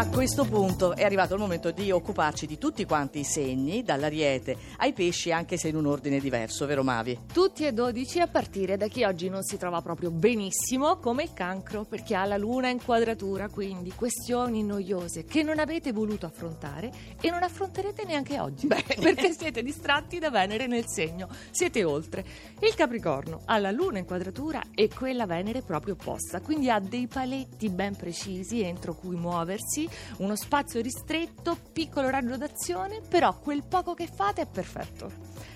A questo punto è arrivato il momento di occuparci di tutti quanti i segni, dall'ariete ai pesci, anche se in un ordine diverso, vero Mavi? Tutti e 12 a partire da chi oggi non si trova proprio benissimo, come il cancro, perché ha la luna in quadratura, quindi questioni noiose che non avete voluto affrontare e non affronterete neanche oggi, Bene. perché siete distratti da Venere nel segno, siete oltre. Il Capricorno ha la luna in quadratura e quella Venere proprio opposta, quindi ha dei paletti ben precisi entro cui muoversi, uno spazio ristretto, piccolo raggio d'azione, però quel poco che fate è perfetto.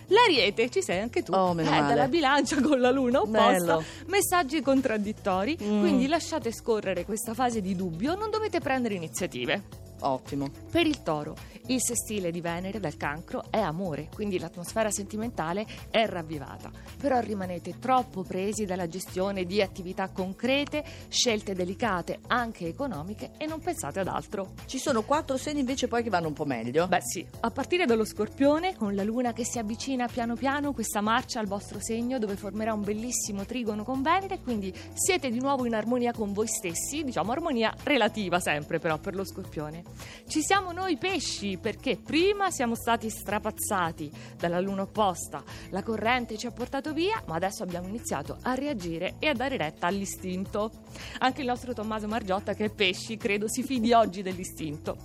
L'ariete, ci sei anche tu, Oh, meno male. dalla bilancia con la luna opposta, Bello. messaggi contraddittori, Mm. quindi lasciate scorrere questa fase di dubbio, non dovete prendere iniziative. Ottimo. Per il toro, il sestile di Venere dal cancro è amore, quindi l'atmosfera sentimentale è ravvivata. Però rimanete troppo presi dalla gestione di attività concrete, scelte delicate, anche economiche, e non pensate ad altro. Ci sono quattro segni invece poi che vanno un po' meglio. Beh sì, a partire dallo scorpione, con la luna che si avvicina piano piano, questa marcia al vostro segno dove formerà un bellissimo trigono con Venere, quindi siete di nuovo in armonia con voi stessi, diciamo armonia relativa sempre però per lo scorpione. Ci siamo noi pesci perché prima siamo stati strapazzati dalla luna opposta, la corrente ci ha portato via, ma adesso abbiamo iniziato a reagire e a dare retta all'istinto. Anche il nostro Tommaso Margiotta che è pesci credo si fidi oggi dell'istinto.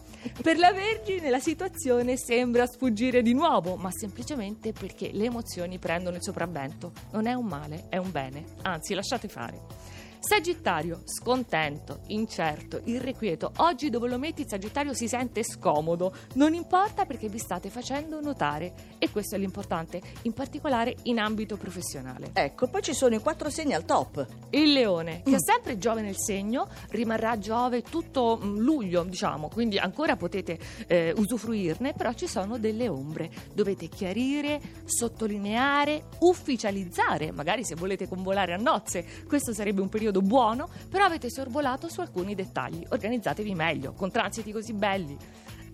Per la Vergine la situazione sembra sfuggire di nuovo, ma semplicemente perché le emozioni prendono il sopravvento. Non è un male, è un bene. Anzi, lasciate fare. Sagittario, scontento, incerto, irrequieto. Oggi dove lo metti il Sagittario si sente scomodo. Non importa perché vi state facendo notare. E questo è l'importante, in particolare in ambito professionale. Ecco, poi ci sono i quattro segni al top. Il leone, che Mm. ha sempre Giove nel segno, rimarrà Giove tutto mm, luglio, diciamo, quindi ancora potete eh, usufruirne, però ci sono delle ombre. Dovete chiarire, sottolineare, ufficializzare, magari se volete convolare a nozze, questo sarebbe un periodo buono, però avete sorvolato su alcuni dettagli. Organizzatevi meglio, con transiti così belli.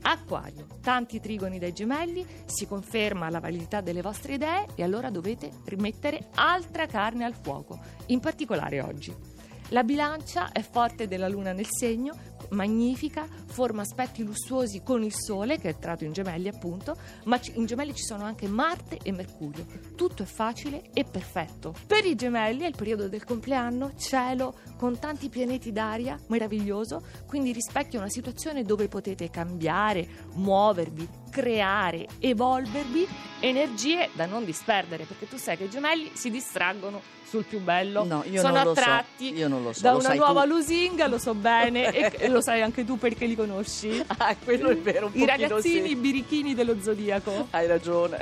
Acquario, tanti trigoni dai gemelli, si conferma la validità delle vostre idee e allora dovete rimettere altra carne al fuoco, in particolare oggi. La bilancia è forte della luna nel segno, magnifica, forma aspetti lussuosi con il sole, che è entrato in gemelli appunto, ma in gemelli ci sono anche Marte e Mercurio. Tutto è facile e perfetto. Per i gemelli è il periodo del compleanno, cielo con tanti pianeti d'aria, meraviglioso, quindi rispecchia una situazione dove potete cambiare, muovervi, creare, evolvervi, energie da non disperdere, perché tu sai che i gemelli si distraggono sul più bello, No, io sono non lo so, attratti lo so, da lo una nuova tu. lusinga, lo so bene, e, e lo sai anche tu perché li conosci. Ah, quello è vero, I ragazzini sì. birichini dello zodiaco. Hai ragione.